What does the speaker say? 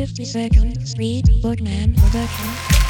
Fifty-second Street, Bookman Productions. Production.